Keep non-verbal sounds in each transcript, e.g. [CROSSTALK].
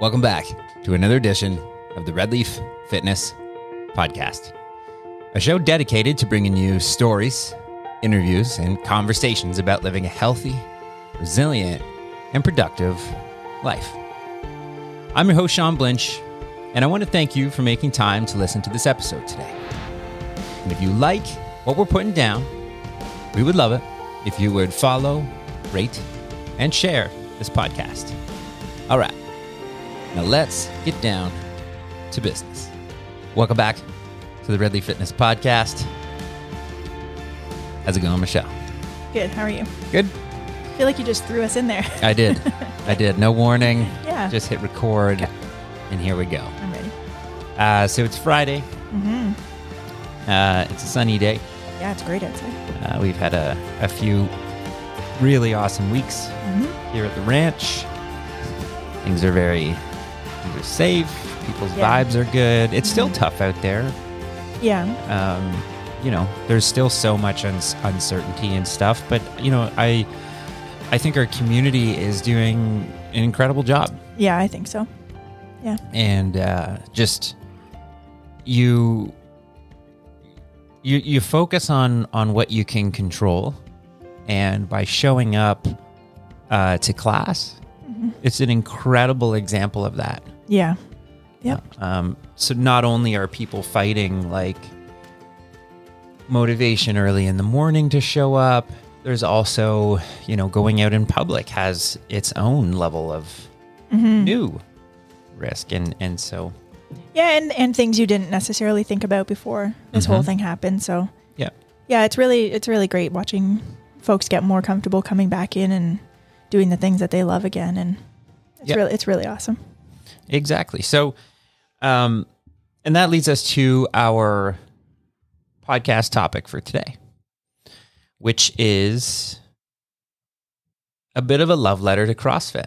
Welcome back to another edition of the Red Leaf Fitness Podcast, a show dedicated to bringing you stories, interviews, and conversations about living a healthy, resilient, and productive life. I'm your host, Sean Blinch, and I want to thank you for making time to listen to this episode today. And if you like what we're putting down, we would love it if you would follow, rate, and share this podcast. All right. Now let's get down to business. Welcome back to the Red Leaf Fitness Podcast. How's it going, Michelle? Good. How are you? Good. I feel like you just threw us in there. I did. [LAUGHS] I did. No warning. Yeah. Just hit record, Okay. and here we go. I'm ready. Uh, so it's Friday. Mm-hmm. Uh, it's a sunny day. Yeah, it's great outside. Uh, we've had a, a few really awesome weeks hmm here at the ranch. Things are very things are safe. People's Yeah. vibes are good. It's still Mhm. tough out there. Yeah. Um, you know, there's still so much uns- uncertainty and stuff. But you know, I I think our community is doing an incredible job, Yeah, I think so. Yeah. And uh, just you you you focus on on what you can control, and by showing up uh, to class, Mhm. it's an incredible example of that. Yeah. Yep. Um, so not only are people fighting like motivation early in the morning to show up, there's also, you know, going out in public has its own level of hmm new risk. And, and so, Yeah, and and things you didn't necessarily think about before this whole Mhm. thing happened. So Yeah. yeah, it's really it's really great watching folks get more comfortable coming back in and doing the things that they love again, and it's Yeah. really it's really awesome. Exactly. So, um, and that leads us to our podcast topic for today, which is a bit of a love letter to CrossFit.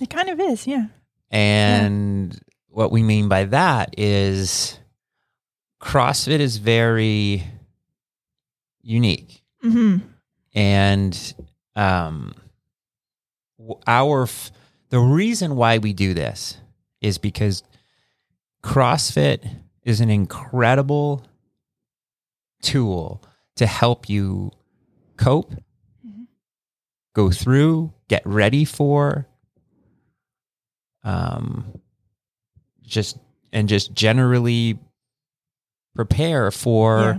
It kind of is, yeah. And what we mean by that is CrossFit is very unique. hmm And um, our f- the reason why we do this is because CrossFit is an incredible tool to help you cope, Mhm. go through, get ready for, um, just and just generally prepare for Yeah.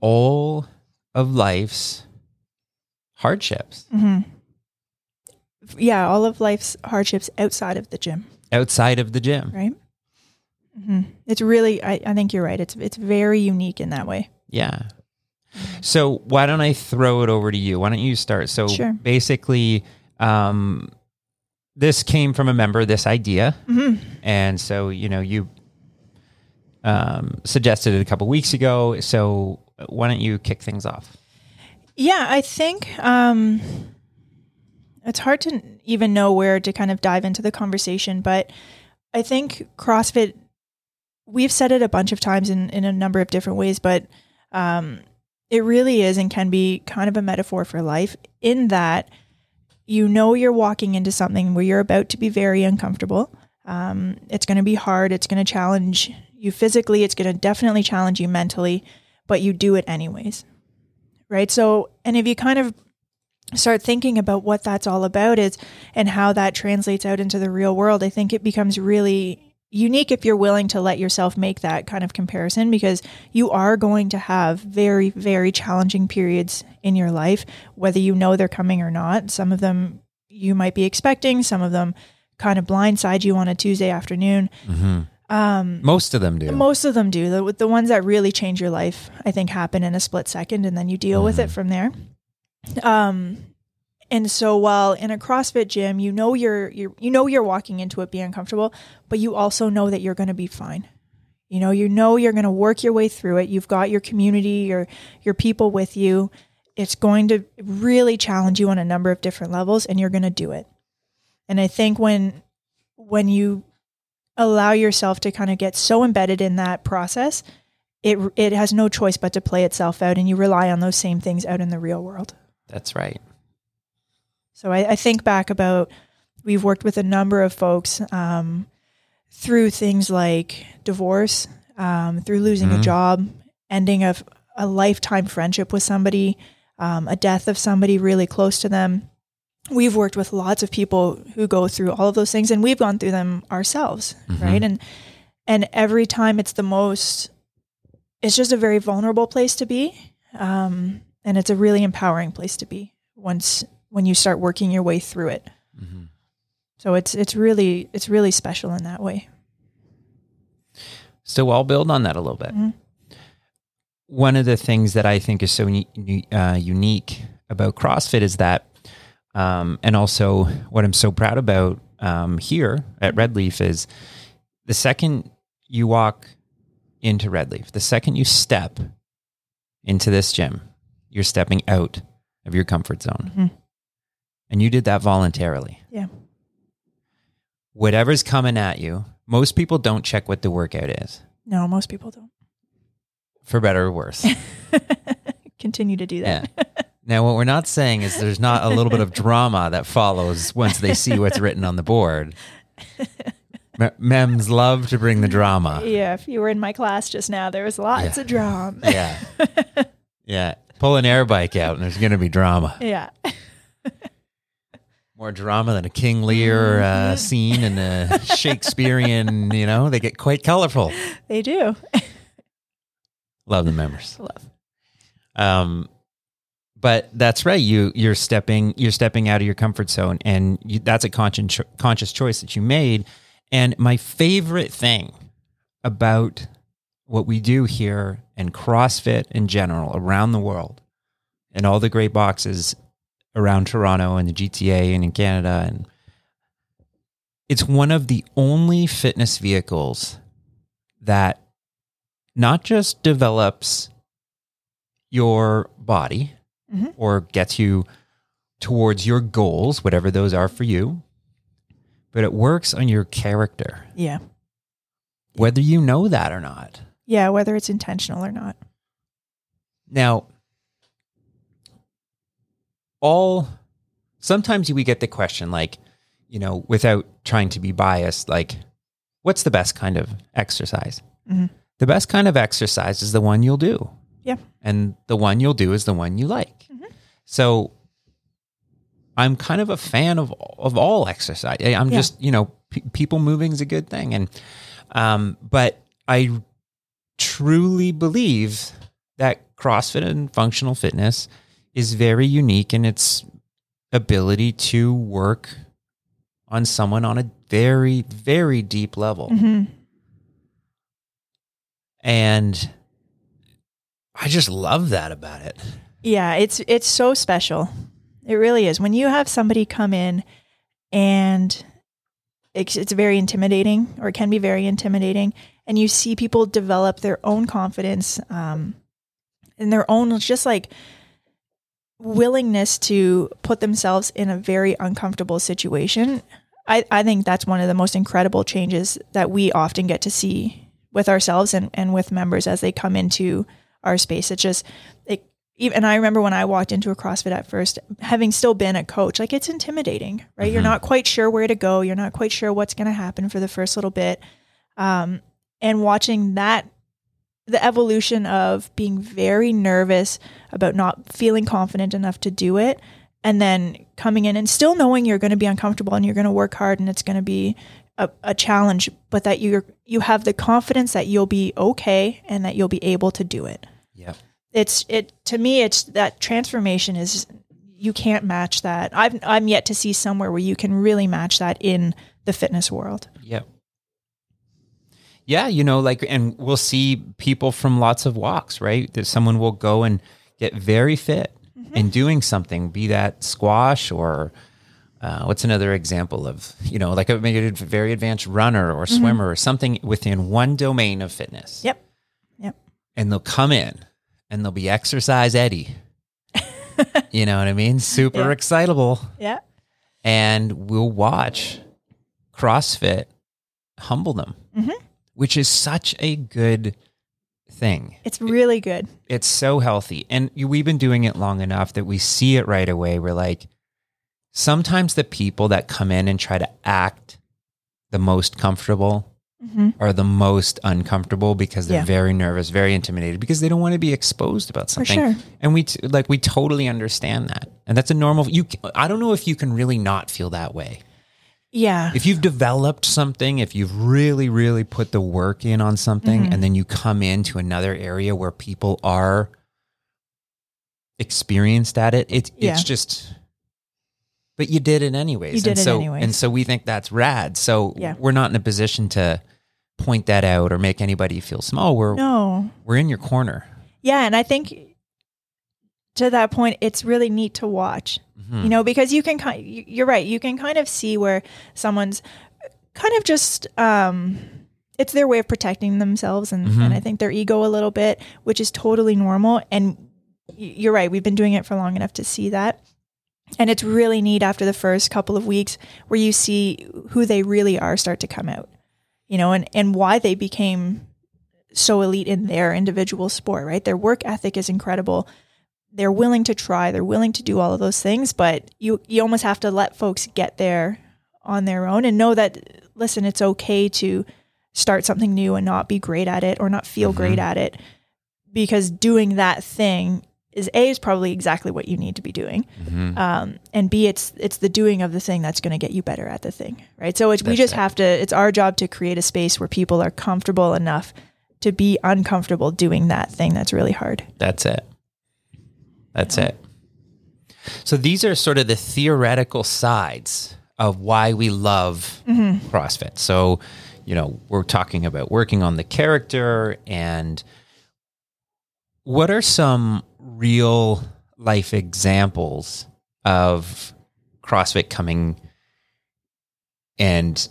all of life's hardships hmm Yeah, all of life's hardships outside of the gym. Outside of the gym. right? hmm It's really, I, I think you're right. It's it's very unique in that way. Yeah. So why don't I throw it over to you? Why don't you start? So Sure. basically, um, this came from a member. This idea, hmm and so you know you um, suggested it a couple weeks ago. So why don't you kick things off? Yeah, I think um, it's hard to even know where to kind of dive into the conversation, but I think CrossFit. We've said it a bunch of times in in a number of different ways, but um, it really is and can be kind of a metaphor for life in that you know you're walking into something where you're about to be very uncomfortable. Um, it's going to be hard. It's going to challenge you physically. It's going to definitely challenge you mentally, but you do it anyways. Right. So, and if you kind of start thinking about what that's all about is and how that translates out into the real world, I think it becomes really unique if you're willing to let yourself make that kind of comparison because you are going to have very, very challenging periods in your life, whether you know they're coming or not. Some of them you might be expecting, some of them kind of blindside you on a Tuesday afternoon. Mm-hmm. Um, Most of them do. most of them do. The, the ones that really change your life, I think, happen in a split second, and then you deal with it Mhm. from there. Um, and so while in a CrossFit gym, you know you're you're you know you're walking into it being uncomfortable, but you also know that you're going to be fine. You know, you know you're going to work your way through it. You've got your community, your your people with you. It's going to really challenge you on a number of different levels, and you're going to do it. And I think when when you allow yourself to kind of get so embedded in that process, it it has no choice but to play itself out, and you rely on those same things out in the real world. That's right. So I, I think back about we've worked with a number of folks um, through things like divorce, um, through losing a Mhm. job, ending of a lifetime friendship with somebody, um, a death of somebody really close to them. We've worked with lots of people who go through all of those things, and we've gone through them ourselves, Mhm. right? And and every time it's the most, it's just a very vulnerable place to be, um, and it's a really empowering place to be once when you start working your way through it. Mhm. So it's it's really it's really special in that way. So I'll build on that a little bit. Mhm. One of the things that I think is so uh, unique about CrossFit is that, um, and also what I'm so proud about um, here at Red Leaf is the second you walk into Red Leaf, the second you step into this gym, you're stepping out of your comfort zone. Mhm. And you did that voluntarily. Yeah. Whatever's coming at you, most people don't check what the workout is No, most people don't for better or worse. [LAUGHS] continue to do that. Yeah. Now, what we're not saying is there's not a little bit of drama that follows once they see what's written on the board. [LAUGHS] Me- Mems love to bring the drama. Yeah, if you were in my class just now, there was lots Yeah. of drama. Yeah. [LAUGHS] Yeah. Pull an air bike out and there's going to be drama. Yeah. [LAUGHS] More drama than a King Lear uh, Mm-hmm. scene in a [LAUGHS] Shakespearean, you know, they get quite colorful. They do. [LAUGHS] Love the members. Love. Um, but that's right. You you're stepping you're stepping out of your comfort zone, and you, that's a conscious conscious choice that you made. And my favorite thing about what we do here and CrossFit in general around the world, and all the great boxes around Toronto and the GTA and in Canada, and it's one of the only fitness vehicles that not just develops your body Mhm. or gets you towards your goals, whatever those are for you, but it works on your character, Yeah. whether you know that or not. Yeah, whether it's intentional or not. Now, all sometimes we get the question, like, you know, without trying to be biased, like, what's the best kind of exercise? Mhm. The best kind of exercise is the one you'll do. Yeah. And the one you'll do is the one you like. Mhm. So I'm kind of a fan of of all exercise. I'm Yeah. just, you know, pe- people moving is a good thing. And, um, but I truly believe that CrossFit and functional fitness is very unique in its ability to work on someone on a very, very deep level. hmm And I just love that about it. Yeah, it's it's so special. It really is. When you have somebody come in and it's, it's very intimidating or it can be very intimidating and you see people develop their own confidence um and their own just like willingness to put themselves in a very uncomfortable situation. I, I think that's one of the most incredible changes that we often get to see with ourselves and, and with members as they come into our space. It's just it even I remember when I walked into a CrossFit at first, having still been a coach, like it's intimidating, right? You're Mhm. not quite sure where to go. You're not quite sure what's going to happen for the first little bit. Um, and watching that, the evolution of being very nervous about not feeling confident enough to do it, and then coming in and still knowing you're going to be uncomfortable and you're going to work hard and it's going to be a, a challenge, but that you're you have the confidence that you'll be okay and that you'll be able to do it. Yeah. It's it to me it's that transformation is you can't match that. I've i'm yet to see somewhere where you can really match that in the fitness world. Yeah, you know, like, and we'll see people from lots of walks, right? That someone will go and get very fit in doing something, be that squash or uh, what's another example of, you know, like a very advanced runner or swimmer or something within one domain of fitness. yep yep And they'll come in and they'll be exercise Eddie. [LAUGHS] you know what I mean? Super Yeah. excitable. yeah and we'll watch CrossFit humble them, Mhm. Which is such a good thing. it's really good It's so healthy. And we've been doing it long enough that we see it right away. We're like, sometimes the people that come in and try to act the most comfortable Mhm. are the most uncomfortable because they're Yeah. very nervous, very intimidated because they don't want to be exposed about something. sure. And we t- like we totally understand that. And that's a normal you I don't know if you can really not feel that way. Yeah. If you've developed something, if you've really really put the work in on something Mm-hmm. and then you come into another area where people are experienced at it, it Yeah. it's just but you did it anyways. You did and it so, anyways. And so we think that's rad. So Yeah. we're not in a position to point that out or make anybody feel small. We're no. we're in your corner. Yeah, and I think to that point, it's really neat to watch. Mhm. You know, because you can kind, you're right. You can kind of see where someone's kind of just, um, it's their way of protecting themselves, and, Mhm. and I think their ego a little bit, which is totally normal. And you're right. We've been doing it for long enough to see that. And it's really neat after the first couple of weeks where you see who they really are start to come out, you know, and, and why they became so elite in their individual sport, right? Their work ethic is incredible. They're willing to try, they're willing to do all of those things, but you you almost have to let folks get there on their own and know that listen, it's okay to start something new and not be great at it or not feel great at it because doing that thing is a is probably exactly what you need to be doing Mhm. um, and b it's it's the doing of the thing that's going to get you better at the thing right so it's, we just have to it's our job to create a space where people are comfortable enough to be uncomfortable doing that thing that's really hard That's it. That's it. So these are sort of the theoretical sides of why we love CrossFit. So, you know, we're talking about working on the character and what are some real life examples of CrossFit coming and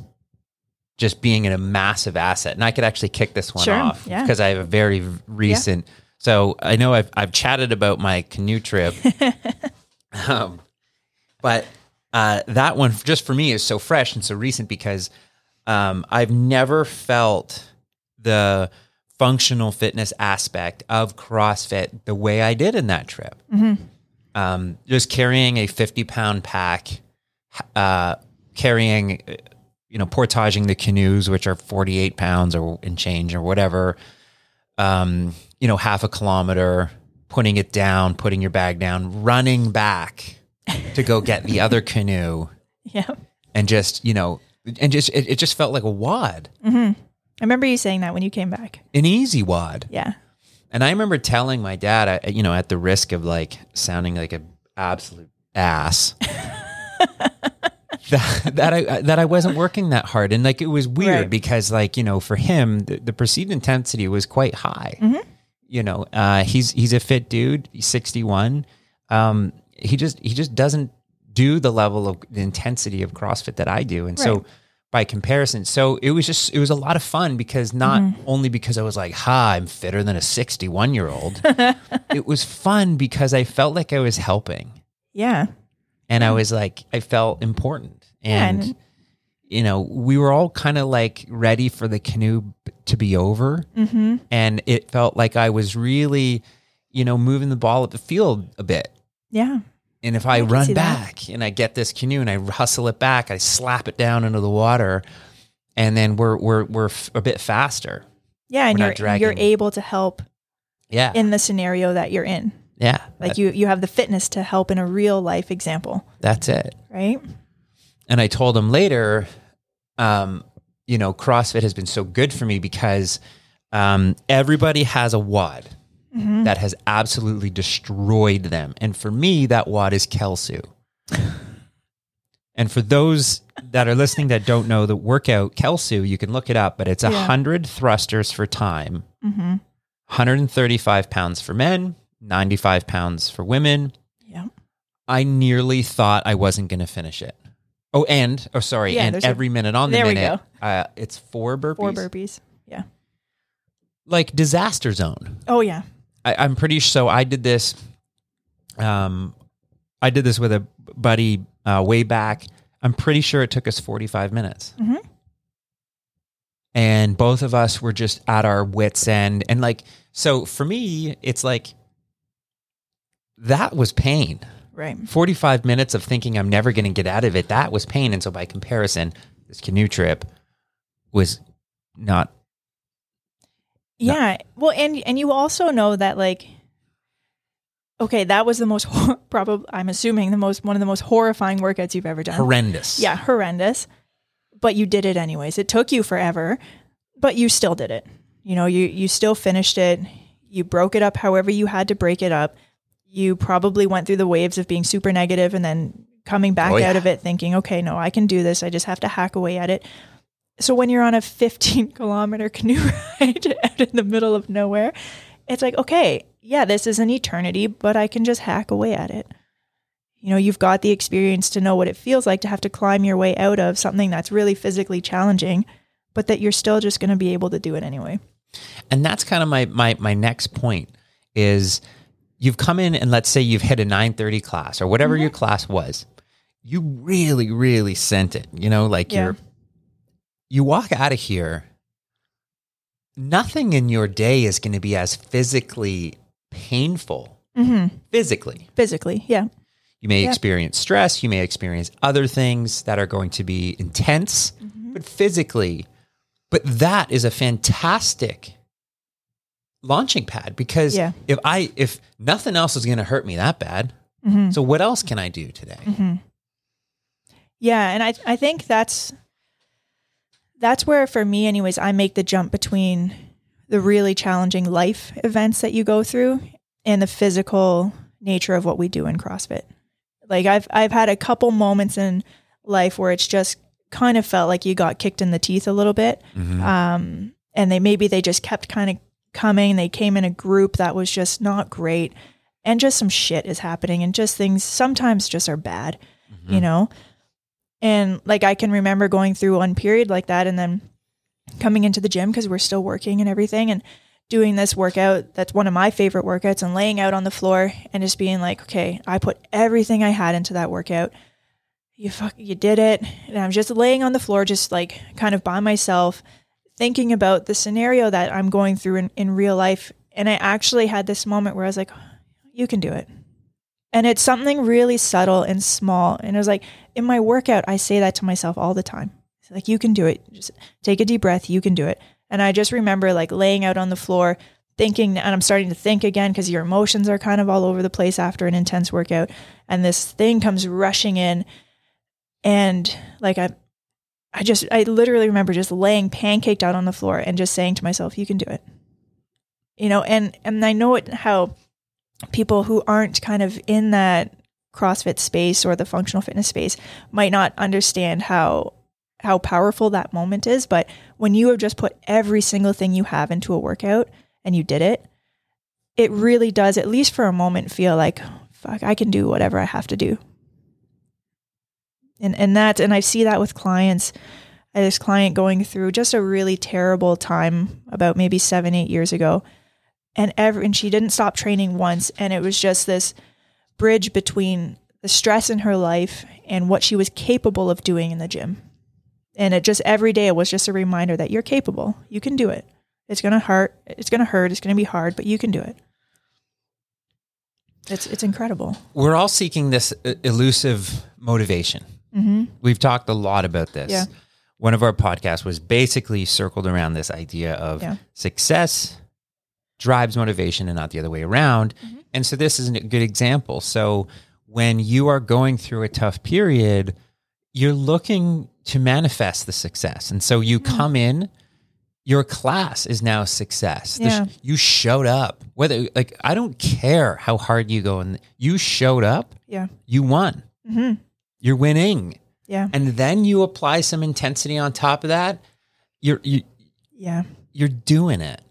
just being a massive asset. And I could actually kick this one Sure, off yeah. because I have a very recent. So I know I've I've chatted about my canoe trip, [LAUGHS] um, but uh, that one just for me is so fresh and so recent because um, I've never felt the functional fitness aspect of CrossFit the way I did in that trip. Um, just carrying a 50 pound pack, uh, carrying, you know, portaging the canoes, which are 48 pounds or and change or whatever, um, you know, half a kilometer, putting it down, putting your bag down, running back to go get the other [LAUGHS] canoe. Yeah and just, you know, and just, it, it just felt like a WOD, i remember you saying that when you came back. An easy WOD. yeah. And I remember telling my dad, I, you know, at the risk of like sounding like an absolute ass, [LAUGHS] that, that I that I wasn't working that hard, and like it was weird Right. because like you know for him the, the perceived intensity was quite high. You know, uh, he's he's a fit dude. He's sixty one. Um, he just he just doesn't do the level of the intensity of CrossFit that I do, and so by comparison, so it was just it was a lot of fun because not only because I was like, "Ha, I'm fitter than a 61 year old." [LAUGHS] it was fun because I felt like I was helping, yeah and I was like, I felt important, and and- you know, we were all kind of like ready for the canoe to be over, mm-hmm. and it felt like I was really, you know, moving the ball up the field a bit. yeah And if I, can run see that. back and I get this canoe and I hustle it back, I slap it down into the water, and then we're we're we're f- a bit faster. yeah and We're you're you're able to help Yeah, in the scenario that you're in yeah. like that- you you have the fitness to help in a real life example that's it. right And I told him later, um, you know, CrossFit has been so good for me because um, everybody has a WOD Mm-hmm. that has absolutely destroyed them. And for me, that WOD is Kalsu. and for those that are listening that don't know the workout, Kalsu, you can look it up, but it's a Yeah. 100 thrusters for time, mm-hmm. 135 pounds for men, 95 pounds for women. yeah I nearly thought I wasn't going to finish it. Oh, and oh, sorry, Yeah, and there's a- every minute on the there we minute, uh, it's four burpees. four burpees yeah like disaster zone. oh yeah I, I'm pretty sure. so. I did this. Um, I did this with a buddy uh, way back. I'm pretty sure it took us 45 minutes. Mhm. And both of us were just at our wits' end. And like, so for me, it's like that was pain. Right. 45 minutes of thinking I'm never going to get out of it, that was pain. And so by comparison, this canoe trip was not. Yeah. Well, and and you also know that like okay, that was the most [LAUGHS] hor- probably I'm assuming the most one of the most horrifying workouts you've ever done. Horrendous. Yeah, horrendous. But you did it anyways. It took you forever, but you still did it. You know, you you still finished it. You broke it up however you had to break it up. You probably went through the waves of being super negative and then coming back Oh, yeah. out of it thinking, okay, no, I can do this. I just have to hack away at it. So when you're on a [LAUGHS] 15 kilometer canoe [LAUGHS] ride out in the middle of nowhere, it's like, okay, yeah, this is an eternity, but I can just hack away at it. You know, you've got the experience to know what it feels like to have to climb your way out of something that's really physically challenging, but that you're still just going to be able to do it anyway. And that's kind of my my my next point is you've come in and let's say you've hit a 930 class or whatever your class was. You really really sent it. You know, like Yeah. you're you walk out of here nothing in your day is going to be as physically painful Mm-hmm. physically. Physically, yeah. You may Yeah. experience stress, you may experience other things that are going to be intense, Mm-hmm. but physically, but that is a fantastic launching pad because Yeah. if I if nothing else is going to hurt me that bad, Mm-hmm. so what else can I do today? Yeah, and I I think that's that's where for me anyways I make the jump between the really challenging life events that you go through and the physical nature of what we do in CrossFit. Like I've I've had a couple moments in life where it's just kind of felt like you got kicked in the teeth a little bit. Um and they maybe they just kept kind of coming. They came in a group that was just not great and just some shit is happening and just things sometimes just are bad, mm-hmm. you know? And like I can remember going through one period like that and then coming into the gym because we're still working and everything and doing this workout that's one of my favorite workouts and laying out on the floor and just being like, okay, I put everything I had into that workout. You fuck, you did it. And I'm just laying on the floor, just like kind of by myself, thinking about the scenario that I'm going through in, in real life. And I actually had this moment where I was like, you can do it. And it's something really subtle and small. And it was like in my workout, I say that to myself all the time. It's like, you can do it. Just take a deep breath. You can do it. And I just remember like laying out on the floor, thinking, and I'm starting to think again because your emotions are kind of all over the place after an intense workout. And this thing comes rushing in. And like, I, I just, I literally remember just laying pancaked out on the floor and just saying to myself, you can do it. You know, and, and I know it, how people who aren't kind of in that CrossFit space or the functional fitness space might not understand how how powerful that moment is, but when you have just put every single thing you have into a workout and you did it, it really does at least for a moment feel like fuck, I can do whatever I have to do. And and that and I see that with clients. I this client going through just a really terrible time about maybe 7 8 years ago. And every and she didn't stop training once. And it was just this bridge between the stress in her life and what she was capable of doing in the gym. And it just every day it was just a reminder that you're capable. You can do it. It's to hurt it's to hurt it's to be hard but you can do it. It's it's incredible. We're all seeking this uh, elusive motivation. Mm-hmm. We've talked a lot about this. Yeah. One of our podcasts was basically circled around this idea of Yeah. success drives motivation and not the other way around. Mm-hmm. And so this is a good example. So when you are going through a tough period, you're looking to manifest the success. And so you Mm-hmm. come in, your class is now success. Sh- you showed up. Whether like I don't care how hard you go and you showed up, yeah you won. mm-hmm. You're winning yeah and then you apply some intensity on top of that, you're you, yeah you're doing it.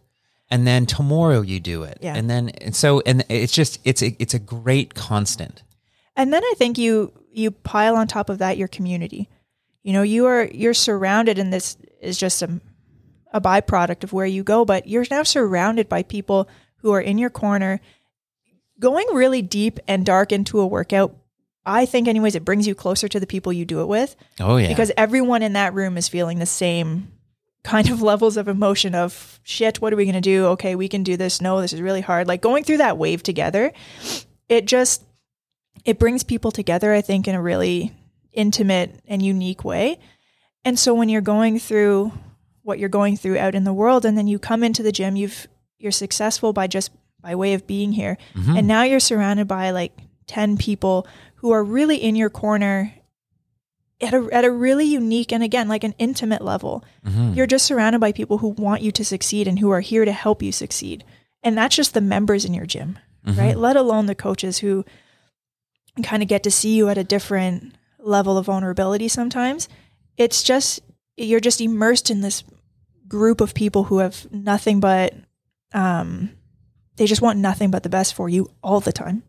And then tomorrow you do it. Yeah. And then and so and it's just it's a it's a great constant. And then I think you you pile on top of that your community. You know, you are you're surrounded and this is just a a byproduct of where you go, but you're now surrounded by people who are in your corner going really deep and dark into a workout. I think anyways it brings you closer to the people you do it with Oh yeah. because everyone in that room is feeling the same kind of [LAUGHS] levels of emotion of shit what are we going to do okay we can do this no this is really hard like going through that wave together it just it brings people together, I think, in a really intimate and unique way. And so when you're going through what you're going through out in the world and then you come into the gym, you've you're successful by just by way of being here. Mhm. And now you're surrounded by like 10 people who are really in your corner at a, at a really unique and again, like an intimate level. Mhm. You're just surrounded by people who want you to succeed and who are here to help you succeed. And that's just the members in your gym, Mhm. right? Let alone the coaches who kind of get to see you at a different level of vulnerability sometimes. It's just, you're just immersed in this group of people who have nothing but, um, they just want nothing but the best for you all the time.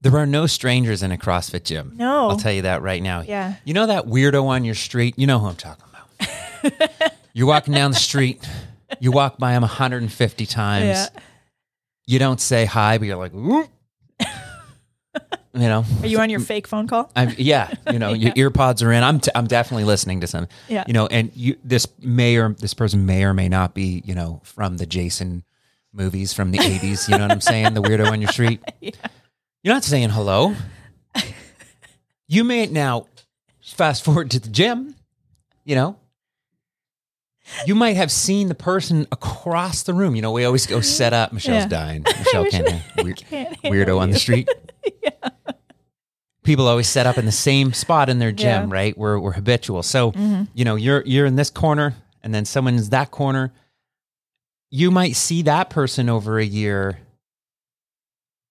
There are no strangers in a CrossFit gym. No. I'll tell you that right now. Yeah. You know that weirdo on your street? You know who I'm talking about. [LAUGHS] You're walking down the street. You walk by him 150 times. Yeah. You don't say hi, but you're like, "Whoop." you know. Are you on your fake phone call? I'm, yeah, you know, [LAUGHS] your ear pods are in. I'm, t- I'm definitely listening to some. Yeah. You know, and you this may or this person may or may not be, you know, from the Jason movies from the 80s. You know what I'm saying? The weirdo on your street. [LAUGHS] You're not saying hello. You may now fast forward to the gym. You know, you might have seen the person across the room. You know, we always go set up. Michelle's Yeah. dying. [LAUGHS] Michelle can't. Weird, Can't weirdo on the street. [LAUGHS] People always set up in the same spot in their gym, Yeah. Mm-hmm. right? We're we're habitual. So, you know, you're you're in this corner and then someone's that corner. You might see that person over a year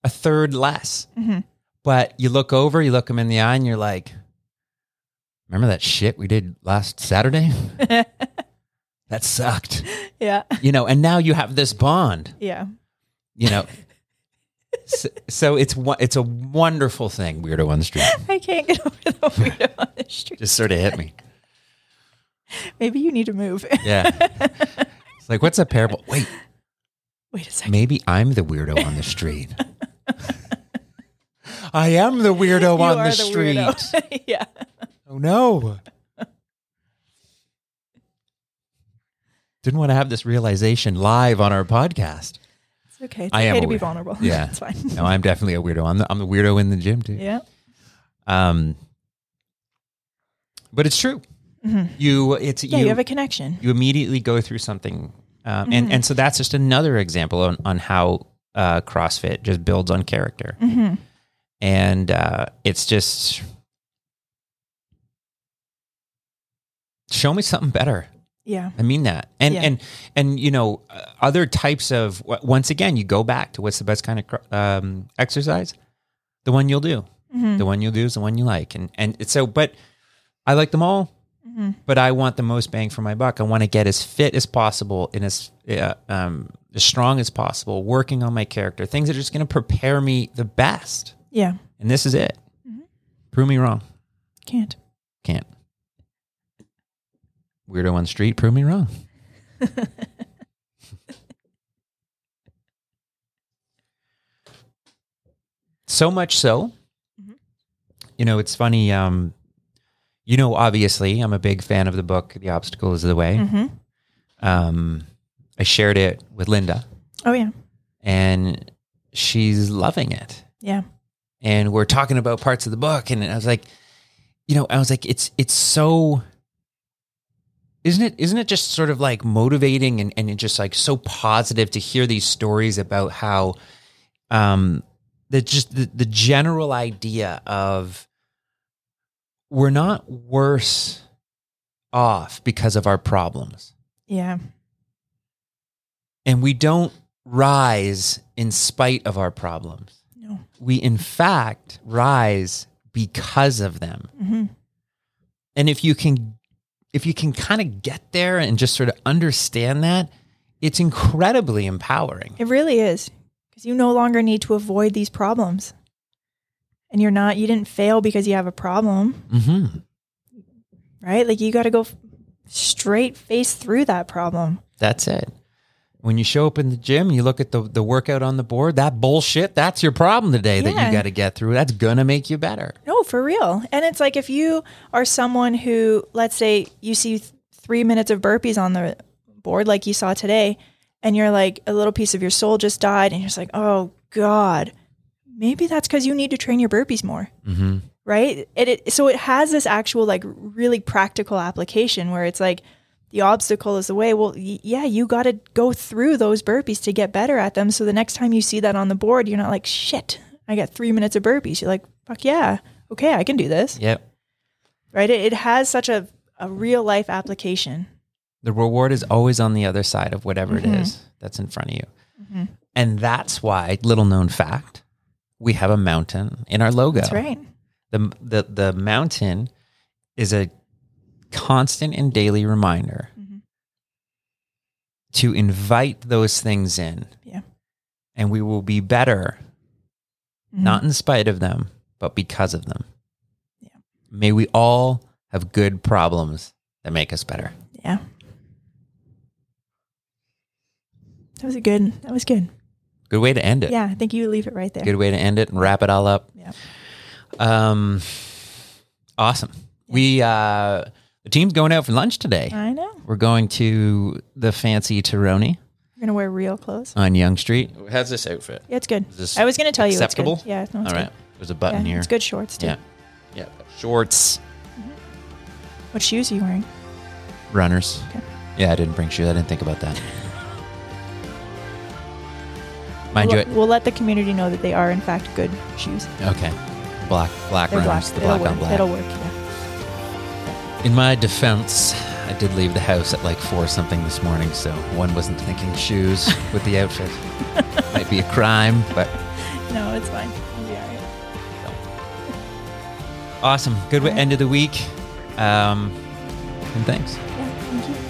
a third less. Mhm. But you look over, you look them in the eye and you're like, "Remember that shit we did last Saturday? [LAUGHS] that sucked." Yeah. You know, and now you have this bond Yeah. you know so, so it's it's a wonderful thing weirdo on the street [LAUGHS] I can't get over the [LAUGHS] weirdo on the street. just sort of hit me Maybe you need to move. yeah it's like what's a parable wait Wait a second. maybe i'm the weirdo on the street [LAUGHS] i am the weirdo You on are the, street [LAUGHS] yeah. oh no didn't want to have this realization live on our podcast It's okay. It's I am okay a to be vulnerable. Yeah. [LAUGHS] it's fine. no i'm definitely a weirdo i'm the, I'm the weirdo in the gym too Yeah. Um, but it's true. You, it's Mm-hmm. Yeah, you, have a connection. you immediately go through something, um, Mm-hmm. and and so that's just another example on on how uh, CrossFit just builds on character, Mm-hmm. and uh, it's just show me something better. Yeah. I mean that, and Yeah. and and you know, uh, other types of once again, you go back to what's the best kind of um, exercise, the one you'll do. Mm-hmm. The one you'll do is the one you like, and and it's so. But I like them all, Mm-hmm. but I want the most bang for my buck. I want to get as fit as possible and as uh, um, as strong as possible, working on my character, things that are just going to prepare me the best. Yeah. And this is it. Mm-hmm. Prove me wrong. Can't. Can't. Weirdo on the street, prove me wrong. [LAUGHS] so much so, Mhm. you know, it's funny. Um, you know, obviously, I'm a big fan of the book, The Obstacle is the Way. Mm-hmm. Um, I shared it with Linda, Oh yeah. and she's loving it. Yeah. and we're talking about parts of the book and I was like you know I was like it's it's so isn't it isn't it just sort of like motivating and and just like so positive to hear these stories about how um the just the, the general idea of we're not worse off because of our problems Yeah. and we don't rise in spite of our problems No. we in fact rise because of them. Mm-hmm. And if you can if you can kind of get there and just sort of understand that, it's incredibly empowering. It really is because you no longer need to avoid these problems, and you're not. You didn't fail because you have a problem, hmm right? Like you got to go f- straight face through that problem. That's it. When you show up in the gym, you look at the, the workout on the board, that bullshit, that's your problem today that you got to get through. That's going to make you better. No, for real. And it's like if you are someone who, let's say, you see th- three minutes of burpees on the board, like you saw today, and you're like, a little piece of your soul just died, and you're just like, oh God, maybe that's because you need to train your burpees more. Mm-hmm. right? It, it so it has this actual like really practical application where it's like the obstacle is the way. Well, y- yeah, you got to go through those burpees to get better at them. So the next time you see that on the board, you're not like shit. I got three minutes of burpees. You're like, fuck yeah, okay, I can do this, Yep. right? It, it has such a a real life application. The reward is always on the other side of whatever Mm-hmm. it is that's in front of you. And that's why, little known fact, we have a mountain in our logo. That's right. The, the, the mountain is a constant and daily reminder Mhm. to invite those things in. Yeah. And we will be better, Mhm. not in spite of them, but because of them. Yeah. May we all have good problems that make us better. Yeah. That was a good. That was good. Good way to end it. Yeah, I think you leave it right there. Good way to end it and wrap it all up. Yeah. Um, awesome. We uh, the team's going out for lunch today. I know. We're going to the fancy Terroni You're gonna wear real clothes. on Yonge Street. How's this outfit? Yeah, it's good. Is this I was gonna tell acceptable? you it's good. Yeah, no, it's all right. There's a button. Yeah, here. it's good shorts too. Yeah. Yeah. Shorts, What shoes are you wearing? runners. Okay. Yeah, I didn't bring shoes. I didn't think about that. [LAUGHS] Mind we'll, you, we'll let the community know that they are in fact good shoes. okay. Black, black They're black. runners. The It'll black work. black. It'll work. Yeah. In my defense, I did leave the house at like four something this morning, so one wasn't thinking shoes with the outfit. [LAUGHS] Might be a crime, but No, it's fine. We'll be all right. awesome. Good right. end of the week. Um, and thanks. Yeah. Thank you.